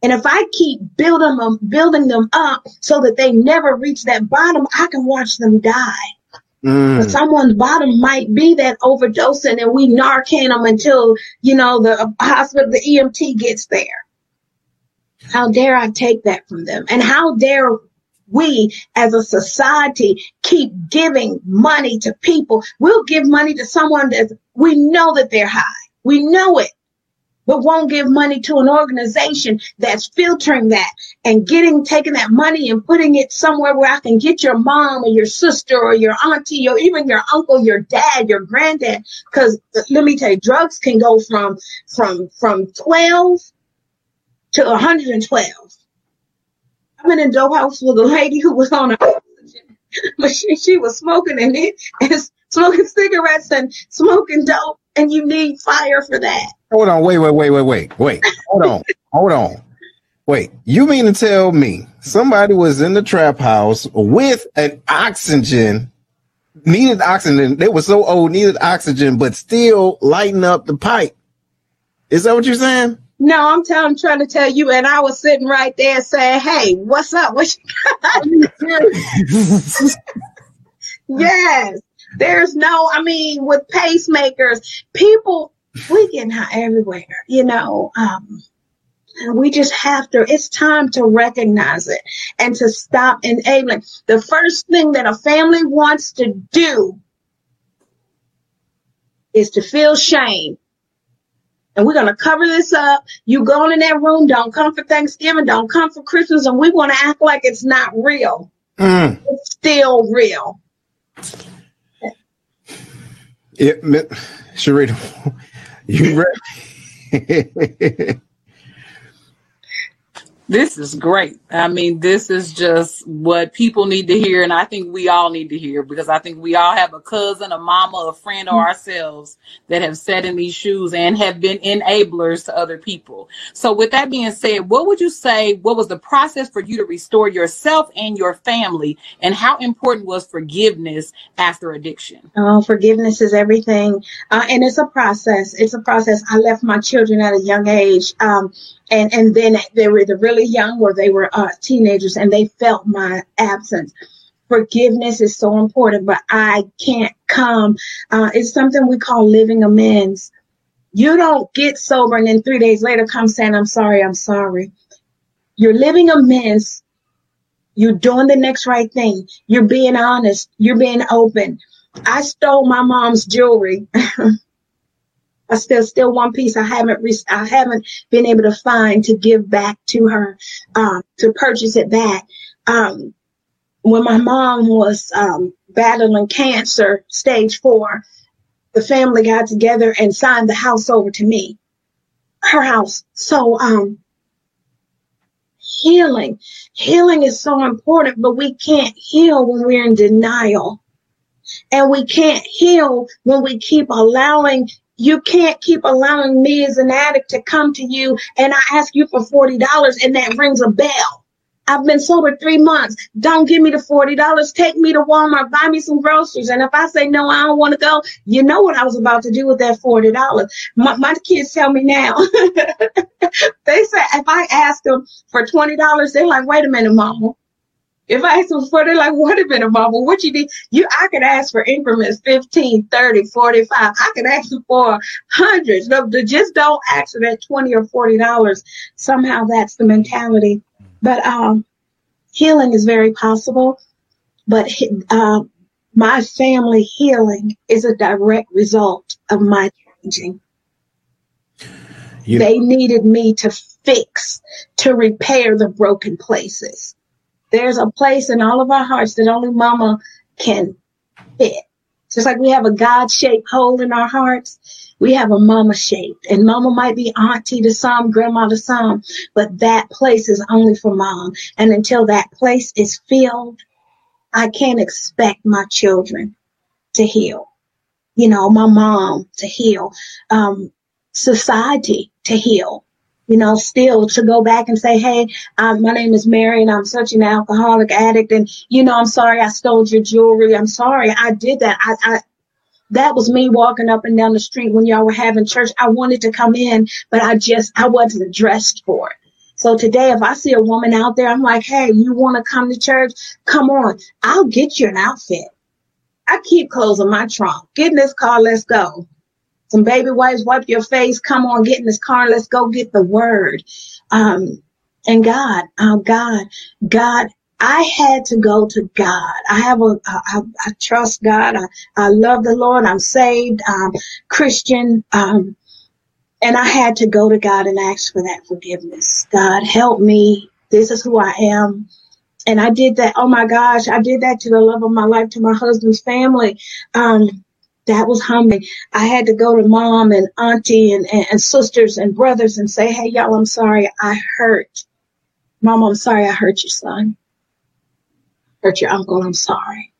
And if I keep building them, building them up so that they never reach that bottom, I can watch them die. Mm. But someone's bottom might be that overdosing and we Narcan them until, you know, the hospital, the EMT gets there. How dare I take that from them? And how dare we as a society keep giving money to people, we'll give money to someone that we know that they're high. We know it but won't give money to an organization that's filtering that and getting taking that money and putting it somewhere where I can get your mom or your sister or your auntie or even your uncle, your dad, your granddad. Because uh, let me tell you, drugs can go from from from 12 to 112. I'm in a dope house with a lady who was on a but she, she was smoking and it and smoking cigarettes and smoking dope, and you need fire for that. Hold on, wait, wait, wait, wait, wait, wait. Hold on, hold on. Wait, you mean to tell me somebody was in the trap house with an oxygen, needed oxygen. They were so old, needed oxygen, but still lighting up the pipe. Is that what you're saying? No, I'm telling, I'm trying to tell you, and I was sitting right there saying, "Hey, what's up? What you got?" yes, there's no. I mean, with pacemakers, people we high everywhere. You know, um, we just have to. It's time to recognize it and to stop enabling. The first thing that a family wants to do is to feel shame and we're going to cover this up. You go in that room, don't come for Thanksgiving, don't come for Christmas, and we want to act like it's not real. Mm. It's still real. It, Sharita, you ready? This is great. I mean, this is just what people need to hear, and I think we all need to hear because I think we all have a cousin, a mama, a friend, or mm-hmm. ourselves that have sat in these shoes and have been enablers to other people. So, with that being said, what would you say? What was the process for you to restore yourself and your family, and how important was forgiveness after addiction? Oh, forgiveness is everything, uh, and it's a process. It's a process. I left my children at a young age. Um, and and then they were the really young or they were uh, teenagers and they felt my absence. Forgiveness is so important but i can't come. Uh, it's something we call living amends. You don't get sober and then three days later come saying i'm sorry i'm sorry. You're living amends. You're doing the next right thing. You're being honest. You're being open. I stole my mom's jewelry I still still one piece I haven't re- I haven't been able to find to give back to her um, to purchase it back. Um, when my mom was um, battling cancer, stage four, the family got together and signed the house over to me, her house. So um, healing, healing is so important, but we can't heal when we're in denial. And we can't heal when we keep allowing you can't keep allowing me as an addict to come to you and I ask you for $40 and that rings a bell. I've been sober three months. Don't give me the $40. Take me to Walmart, buy me some groceries. And if I say, no, I don't want to go, you know what I was about to do with that $40. My, my kids tell me now. they say, if I ask them for $20, they're like, wait a minute, mama. If I ask them for, they're like, what have been a mama, what you need? You, I could ask for increments 15, 30, 45. I could ask for hundreds. No, just don't ask for that 20 or $40. Somehow that's the mentality. But, um, healing is very possible. But, uh, my family healing is a direct result of my changing. You- they needed me to fix, to repair the broken places there's a place in all of our hearts that only mama can fit. Just like we have a God shaped hole in our hearts, we have a mama shaped. And mama might be auntie to some, grandma to some, but that place is only for mom. And until that place is filled, I can't expect my children to heal. You know, my mom to heal, um, society to heal you know, still to go back and say, hey, um, my name is Mary and I'm such an alcoholic addict. And, you know, I'm sorry I stole your jewelry. I'm sorry I did that. I, I, that was me walking up and down the street when y'all were having church. I wanted to come in, but I just, I wasn't dressed for it. So today, if I see a woman out there, I'm like, hey, you want to come to church? Come on. I'll get you an outfit. I keep clothes in my trunk. Get in this car. Let's go some baby wipes, wipe your face, come on, get in this car, let's go get the word. Um, and God, oh God, God I had to go to God. I have a, I, I trust God. I, I love the Lord. I'm saved. I'm Christian. Um, and I had to go to God and ask for that forgiveness. God, help me. This is who I am. And I did that. Oh my gosh, I did that to the love of my life, to my husband's family. Um, that was humbling. I had to go to mom and auntie and, and, and sisters and brothers and say, Hey, y'all, I'm sorry. I hurt. Mom, I'm sorry. I hurt your son. Hurt your uncle. I'm sorry.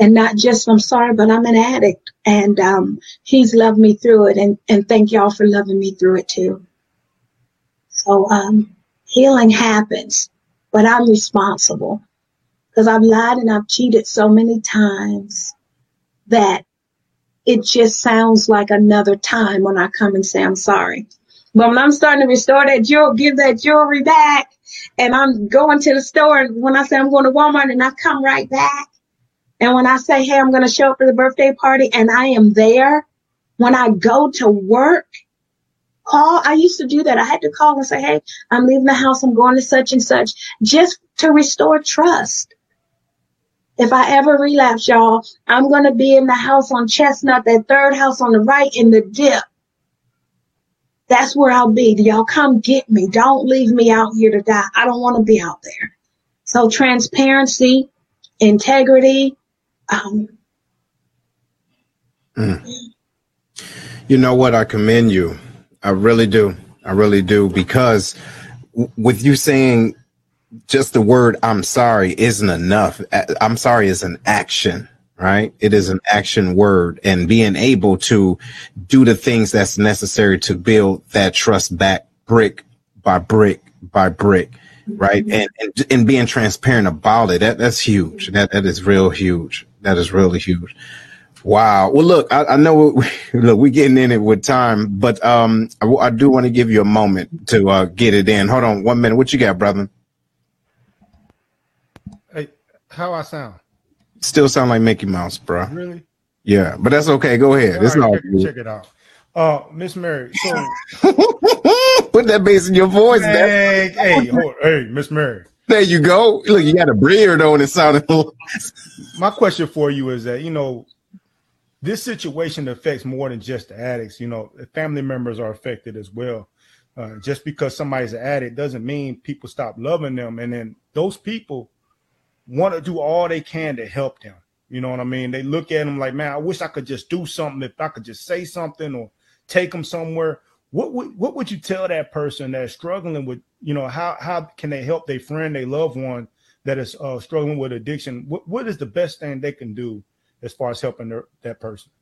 And not just I'm sorry, but I'm an addict and, um, he's loved me through it. And, and thank y'all for loving me through it too. So, um, healing happens, but I'm responsible because I've lied and I've cheated so many times that it just sounds like another time when I come and say I'm sorry. But when I'm starting to restore that jewelry, give that jewelry back, and I'm going to the store, and when I say I'm going to Walmart, and I come right back, and when I say, hey, I'm going to show up for the birthday party, and I am there, when I go to work, call. I used to do that. I had to call and say, hey, I'm leaving the house. I'm going to such and such, just to restore trust. If I ever relapse, y'all, I'm going to be in the house on Chestnut, that third house on the right in the dip. That's where I'll be. Y'all come get me. Don't leave me out here to die. I don't want to be out there. So transparency, integrity. Um, mm. You know what? I commend you. I really do. I really do because with you saying just the word I'm sorry isn't enough. I'm sorry is an action, right? It is an action word and being able to do the things that's necessary to build that trust back brick by brick by brick. Right. Mm-hmm. And, and, and being transparent about it. That, that's huge. That, that is real huge. That is really huge. Wow. Well, look, I, I know we, look, we're getting in it with time, but, um, I, I do want to give you a moment to, uh, get it in. Hold on one minute. What you got, brother? How I sound? Still sound like Mickey Mouse, bro. Really? Yeah, but that's okay. Go ahead. All right, check, check, it out. Uh, Miss Mary. So put that bass in your voice, hey, hey, hold, hey, Miss Mary. There you go. Look, you got a beard on. It sounded. My question for you is that you know this situation affects more than just the addicts. You know, family members are affected as well. Uh, just because somebody's an addict doesn't mean people stop loving them, and then those people want to do all they can to help them. You know what I mean? They look at them like, man, I wish I could just do something. If I could just say something or take them somewhere, what would what would you tell that person that's struggling with, you know, how how can they help their friend, their loved one that is uh, struggling with addiction? What what is the best thing they can do as far as helping their, that person?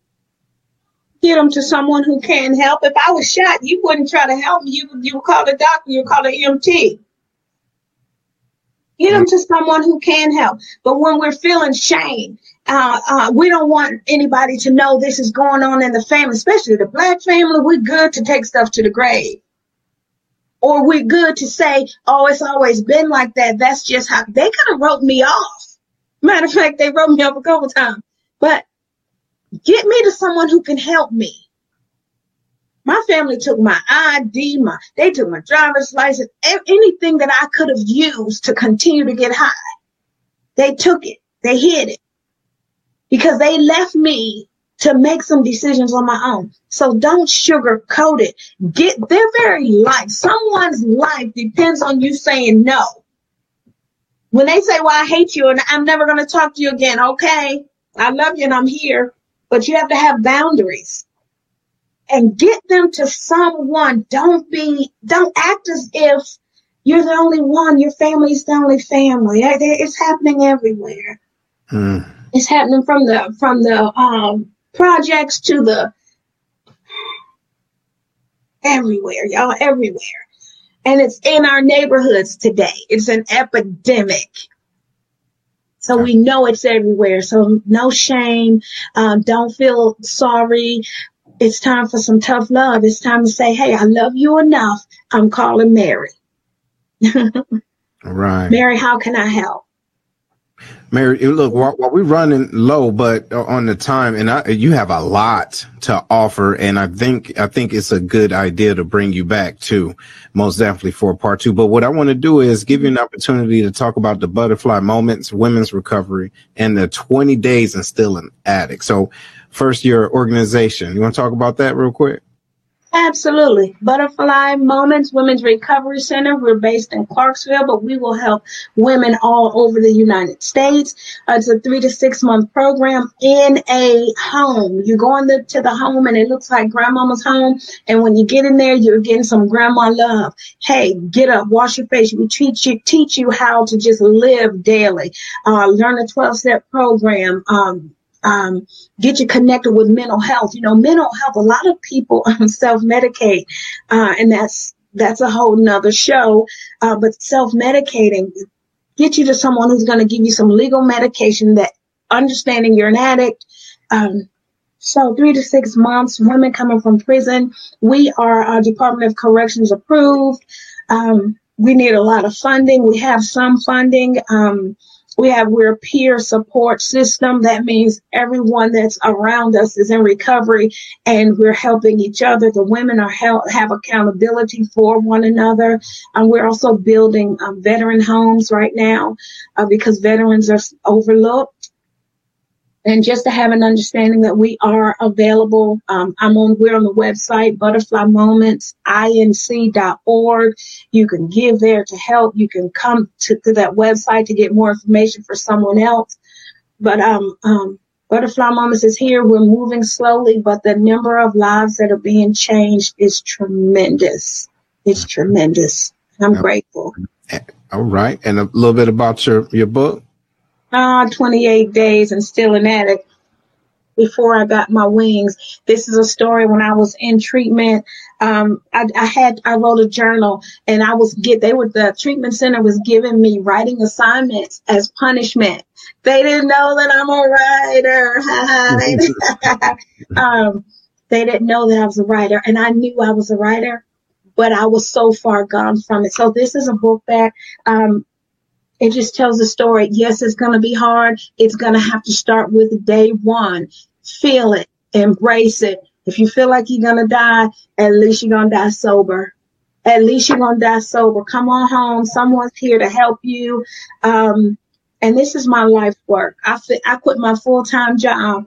Get them to someone who can help. If I was shot, you wouldn't try to help me. You you would call the doctor. You would call the EMT. Get them to someone who can help. But when we're feeling shame, uh, uh, we don't want anybody to know this is going on in the family, especially the black family. We're good to take stuff to the grave. Or we're good to say, oh, it's always been like that. That's just how they could have wrote me off. Matter of fact, they wrote me off a couple times. But get me to someone who can help me. My family took my ID, my they took my driver's license, anything that I could have used to continue to get high. They took it. They hid it. Because they left me to make some decisions on my own. So don't sugarcoat it. Get their very life. Someone's life depends on you saying no. When they say, well, I hate you and I'm never going to talk to you again. Okay. I love you and I'm here, but you have to have boundaries and get them to someone. Don't be, don't act as if you're the only one. Your family's the only family. It's happening everywhere. Mm. It's happening from the from the um, projects to the everywhere, y'all, everywhere. And it's in our neighborhoods today. It's an epidemic. So we know it's everywhere. So no shame. Um, don't feel sorry it's time for some tough love. It's time to say, hey, I love you enough. I'm calling Mary. right. Mary, how can I help? Mary, look, while, while, we're running low, but on the time, and I, you have a lot to offer, and I think I think it's a good idea to bring you back to most definitely for part two. But what I want to do is give you an opportunity to talk about the butterfly moments, women's recovery, and the 20 days and still an addict. So, first, your organization. You want to talk about that real quick? Absolutely. Butterfly Moments Women's Recovery Center. We're based in Clarksville, but we will help women all over the United States. It's a three to six month program in a home. You go into to the home and it looks like grandmama's home. And when you get in there, you're getting some grandma love. Hey, get up, wash your face. We teach you, teach you how to just live daily. Uh, learn a 12 step program. Um, um, get you connected with mental health. You know, mental health, a lot of people um, self medicate, uh, and that's, that's a whole nother show. Uh, but self medicating, get you to someone who's going to give you some legal medication that understanding you're an addict. Um, so three to six months, women coming from prison. We are Department of Corrections approved. Um, we need a lot of funding. We have some funding. Um, we have we're a peer support system. That means everyone that's around us is in recovery and we're helping each other. The women are help, have accountability for one another. And we're also building um, veteran homes right now uh, because veterans are overlooked and just to have an understanding that we are available. Um, I'm on, we're on the website, butterfly moments, inc.org. You can give there to help. You can come to, to that website to get more information for someone else. But, um, um, Butterfly Moments is here. We're moving slowly, but the number of lives that are being changed is tremendous. It's tremendous. I'm grateful. All right. And a little bit about your, your book uh, 28 days and still an addict before I got my wings. This is a story when I was in treatment. Um, I, I, had, I wrote a journal and I was get, they were, the treatment center was giving me writing assignments as punishment. They didn't know that I'm a writer. um, they didn't know that I was a writer and I knew I was a writer, but I was so far gone from it. So this is a book that, um, it just tells the story. Yes, it's going to be hard. It's going to have to start with day one. Feel it, embrace it. If you feel like you're going to die, at least you're going to die sober. At least you're going to die sober. Come on home. Someone's here to help you. Um, and this is my life work. I, fi- I quit my full time job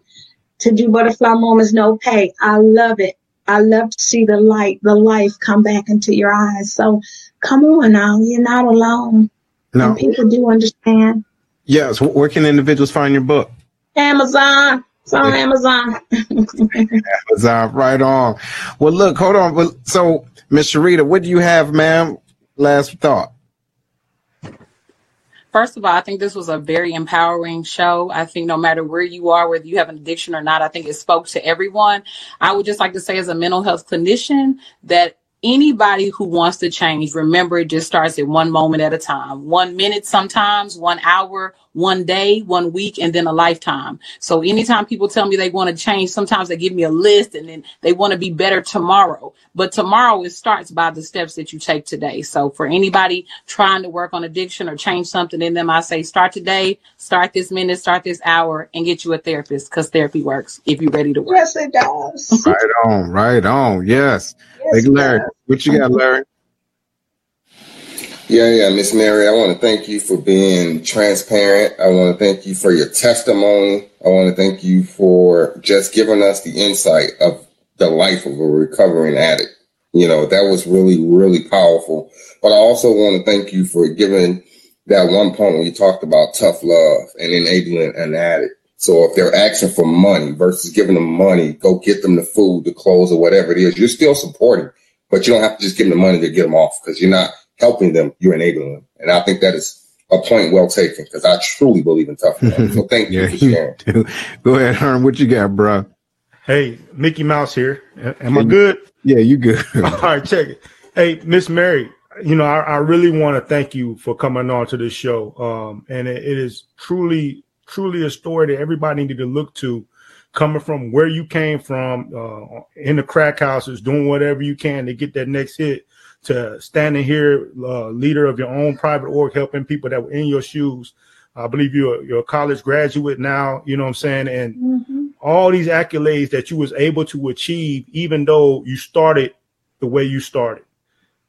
to do butterfly moments, no pay. I love it. I love to see the light, the life come back into your eyes. So come on now. You're not alone. No. And people do understand. Yes. Where can individuals find your book? Amazon. It's on Amazon. Amazon, right on. Well, look, hold on. So, Miss Sharita, what do you have, ma'am? Last thought. First of all, I think this was a very empowering show. I think no matter where you are, whether you have an addiction or not, I think it spoke to everyone. I would just like to say, as a mental health clinician, that anybody who wants to change, remember it just starts at one moment at a time. One minute sometimes, one hour, one day, one week, and then a lifetime. So anytime people tell me they want to change, sometimes they give me a list and then they want to be better tomorrow. But tomorrow it starts by the steps that you take today. So for anybody trying to work on addiction or change something in them, I say start today, start this minute, start this hour, and get you a therapist because therapy works if you're ready to work. Yes, it does. Right on, right on. Yes. Larry, what you got, Larry? Yeah, yeah, Miss Mary, I want to thank you for being transparent. I want to thank you for your testimony. I want to thank you for just giving us the insight of the life of a recovering addict. You know, that was really, really powerful. But I also want to thank you for giving that one point when you talked about tough love and enabling an addict. So if they're asking for money versus giving them money, go get them the food, the clothes, or whatever it is, you're still supporting, but you don't have to just give them the money to get them off because you're not helping them, you're enabling them. And I think that is a point well taken because I truly believe in tough love. So thank you yeah, for sharing. Go ahead, Herm. What you got, bro? Hey, Mickey Mouse here. Am I good? Yeah, you good. All right, check it. Hey, Miss Mary, you know, I, I really want to thank you for coming on to this show. Um, and it, it is truly, truly a story that everybody needed to look to coming from where you came from, uh, in the crack houses, doing whatever you can to get that next hit to standing here, uh, leader of your own private org, helping people that were in your shoes. I believe you're you're a college graduate now. You know what I'm saying, and Mm-hmm. all these accolades that you was able to achieve, even though you started the way you started.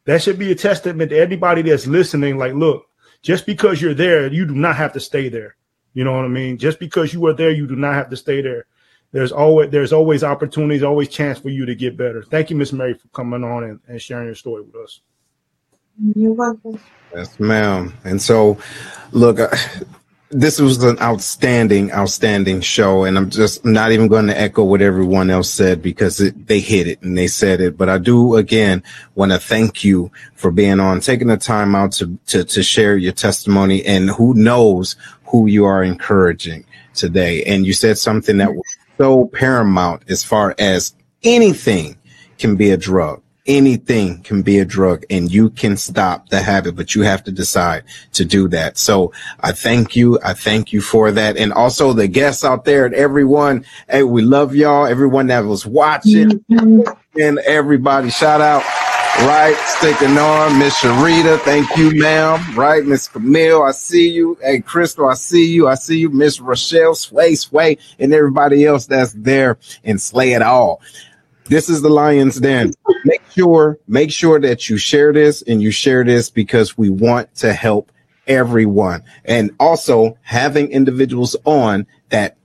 That should be a testament to anybody that's listening. Like, look, just because you're there, you do not have to stay there. You know what I mean? Just because you are there, you do not have to stay there. There's always there's always opportunities, always chance for you to get better. Thank you, Miss Mary, for coming on and, and sharing your story with us. You're welcome. Yes, ma'am. And so, look, uh, this was an outstanding, outstanding show. And I'm just not even going to echo what everyone else said because it, they hit it and they said it. But I do, again, want to thank you for being on, taking the time out to, to, to share your testimony. And who knows who you are encouraging today. And you said something that was so paramount as far as anything can be a drug anything can be a drug and you can stop the habit, but you have to decide to do that. So I thank you. I thank you for that. And also the guests out there and everyone. Hey, we love y'all. Everyone that was watching mm-hmm. and everybody shout out. Right, sticking on Miss Sharita. Thank you, ma'am. Right, Miss Camille. I see you. Hey, Crystal. I see you. I see you, Miss Rochelle, Sway, Sway, and everybody else that's there and slay it all. This is the Lions Den. Make sure, make sure that you share this and you share this because we want to help everyone. And also having individuals on that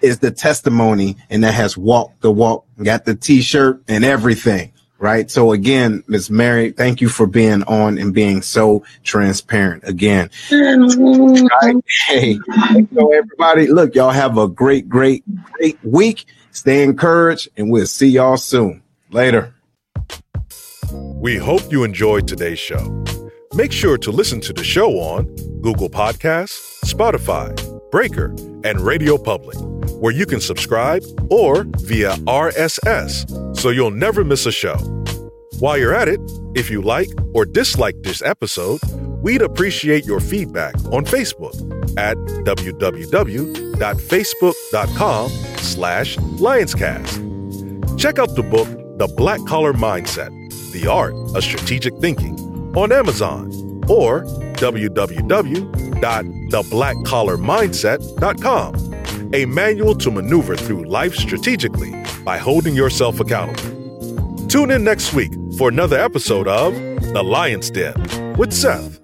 is the testimony and that has walked the walk, got the t-shirt and everything. Right. So again, Miss Mary, thank you for being on and being so transparent again. Mm-hmm. Right? Hey, so everybody, look, y'all have a great, great, great week. Stay encouraged, and we'll see y'all soon. Later. We hope you enjoyed today's show. Make sure to listen to the show on Google Podcasts, Spotify, Breaker, and Radio Public, where you can subscribe or via RSS so you'll never miss a show. While you're at it, if you like or dislike this episode, we'd appreciate your feedback on Facebook at www.facebook.com slash lionscast. Check out the book, The Black Collar Mindset, The Art of Strategic Thinking on Amazon or www.theblackcollarmindset.com, a manual to maneuver through life strategically by holding yourself accountable. Tune in next week for another episode of The Lion's Den with Seth.